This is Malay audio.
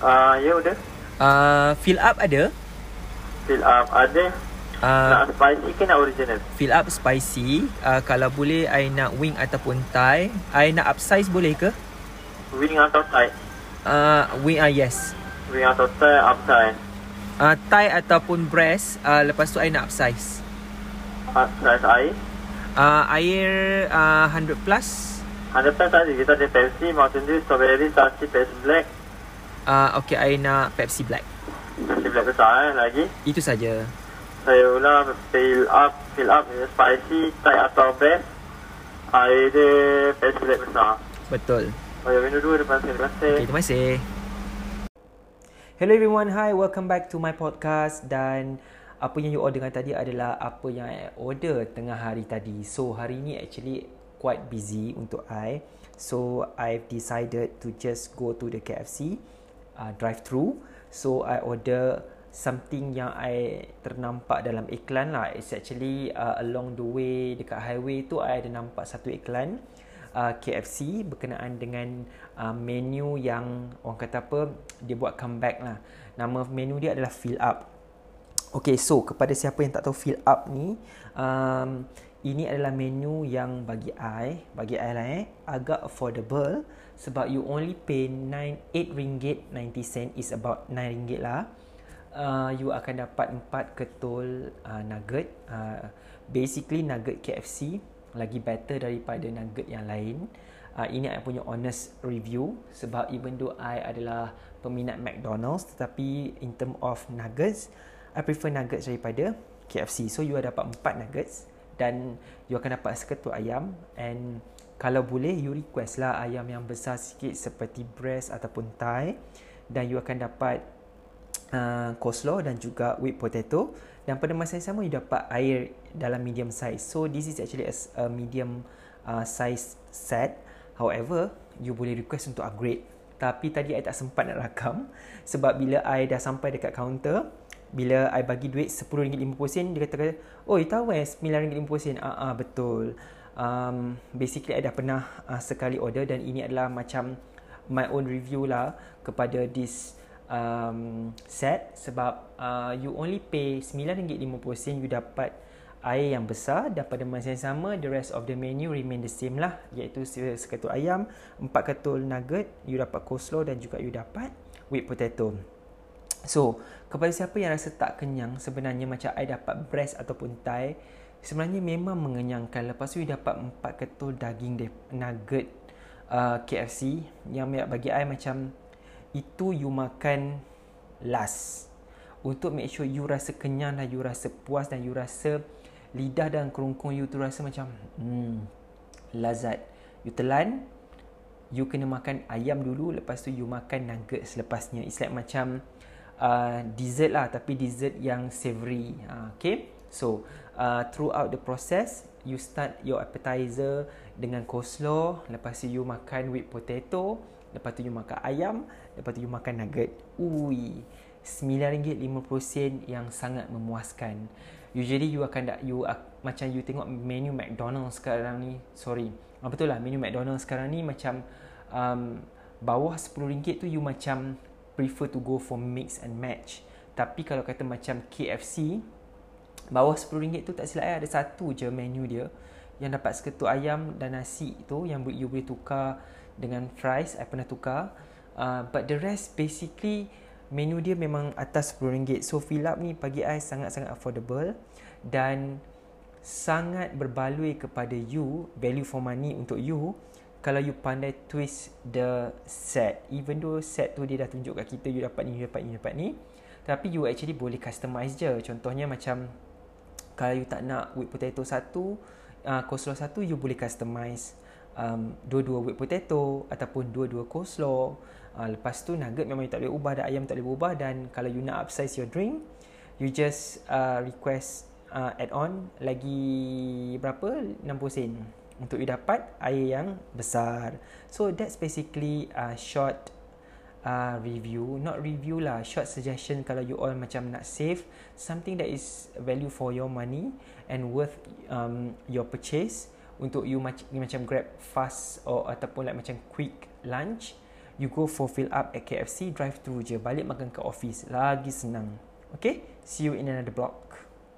Ah, ya udah. Uh, fill up ada? Fill up ada. Uh, nak spicy ke nak original? fill up spicy. Uh, kalau boleh, I nak wing ataupun thigh. I nak upsize boleh ke? Wing atau tight? Uh, wing, uh, yes. Wing atau tight upside? Uh, thigh ataupun breast. Uh, lepas tu, I nak upsize. Upside air? Uh, air uh, 100 plus. 100 plus tadi kita ada Pepsi, Mountain Dew, Strawberry, Sarsi, Pepsi Black. Uh, okay, I nak Pepsi Black. Pepsi Black besar eh, lagi. Itu saja. Saya ulang fill up, fill up spicy, tight atau best. Air dia Pepsi Black besar. Betul. Oh ya, minum dua depan saya. Terima kasih. Okay, terima kasih. Hello everyone, hi, welcome back to my podcast dan apa yang you order tadi adalah apa yang I order tengah hari tadi. So hari ni actually quite busy untuk I. So I've decided to just go to the KFC uh, drive through. So I order something yang I ternampak dalam iklan lah. It's actually uh, along the way dekat highway tu I ada nampak satu iklan uh, KFC berkenaan dengan uh, menu yang orang kata apa dia buat comeback lah. Nama menu dia adalah Fill Up. Okay, so kepada siapa yang tak tahu Fill Up ni, um, ini adalah menu yang bagi I, bagi I lah eh, agak affordable sebab you only pay 9, 8 ringgit 90 sen is about 9 ringgit lah uh, you akan dapat empat ketul uh, nugget. Uh, basically nugget KFC lagi better daripada nugget yang lain. Uh, ini I punya honest review sebab even though I adalah peminat McDonald's tetapi in term of nuggets, I prefer nuggets daripada KFC. So you dapat empat nuggets dan you akan dapat seketul ayam. And kalau boleh you request lah ayam yang besar sikit seperti breast ataupun thigh dan you akan dapat uh, coleslaw dan juga whipped potato. Dan pada masa yang sama you dapat air dalam medium size. So this is actually a, a medium uh, size set. However you boleh request untuk upgrade. Tapi tadi I tak sempat nak rakam. Sebab bila I dah sampai dekat counter bila I bagi duit RM10.50 dia kata oh you tahu eh RM9.50 ah, ah betul. Um, basically I dah pernah uh, sekali order dan ini adalah macam my own review lah kepada this um, set sebab uh, you only pay RM9.50 you dapat air yang besar dan pada masa yang sama the rest of the menu remain the same lah. Iaitu seketul ayam, empat ketul nugget, you dapat coleslaw dan juga you dapat whipped potato. So, kepada siapa yang rasa tak kenyang sebenarnya macam I dapat breast ataupun thigh sebenarnya memang mengenyangkan. Lepas tu you dapat empat ketul daging nugget uh, KFC yang bagi I macam itu you makan last. Untuk make sure you rasa kenyang dan you rasa puas dan you rasa lidah dan kerongkong you tu rasa macam hmm, lazat. You telan you kena makan ayam dulu lepas tu you makan nugget selepasnya it's like macam uh, dessert lah tapi dessert yang savory. Uh, okay? So uh, throughout the process you start your appetizer dengan coleslaw lepas tu you makan whipped potato Lepas tu you makan ayam Lepas tu you makan nugget. Ui RM9.50 yang sangat memuaskan. Usually you akan tak you uh, Macam you tengok menu McDonald's sekarang ni Sorry Betul lah menu McDonald's sekarang ni macam um, Bawah RM10 tu you macam Prefer to go for mix and match. Tapi kalau kata macam KFC Bawah RM10 tu tak silap ada satu je menu dia Yang dapat seketul ayam dan nasi tu Yang you boleh tukar dengan fries. I pernah tukar. Uh, but the rest basically menu dia memang atas RM10 so fill up ni bagi I sangat-sangat affordable dan sangat berbaloi kepada you value for money untuk you kalau you pandai twist the set even though set tu dia dah tunjuk kat kita you dapat ni you dapat ni you dapat ni tapi you actually boleh customize je contohnya macam kalau you tak nak whipped potato satu uh, coleslaw satu you boleh customize um, dua-dua whipped potato ataupun dua-dua coleslaw. Uh, lepas tu nugget memang you tak boleh ubah dan ayam tak boleh ubah dan kalau you nak upsize your drink, you just uh, request uh, add on lagi berapa? 60 sen untuk you dapat air yang besar. So that's basically a uh, short uh, review, not review lah, short suggestion kalau you all macam nak save something that is value for your money and worth um, your purchase. Untuk you macam macam grab fast or ataupun like macam quick lunch you go for fill up at KFC drive through je. Balik makan kat office lagi senang. Okay? See you in another blog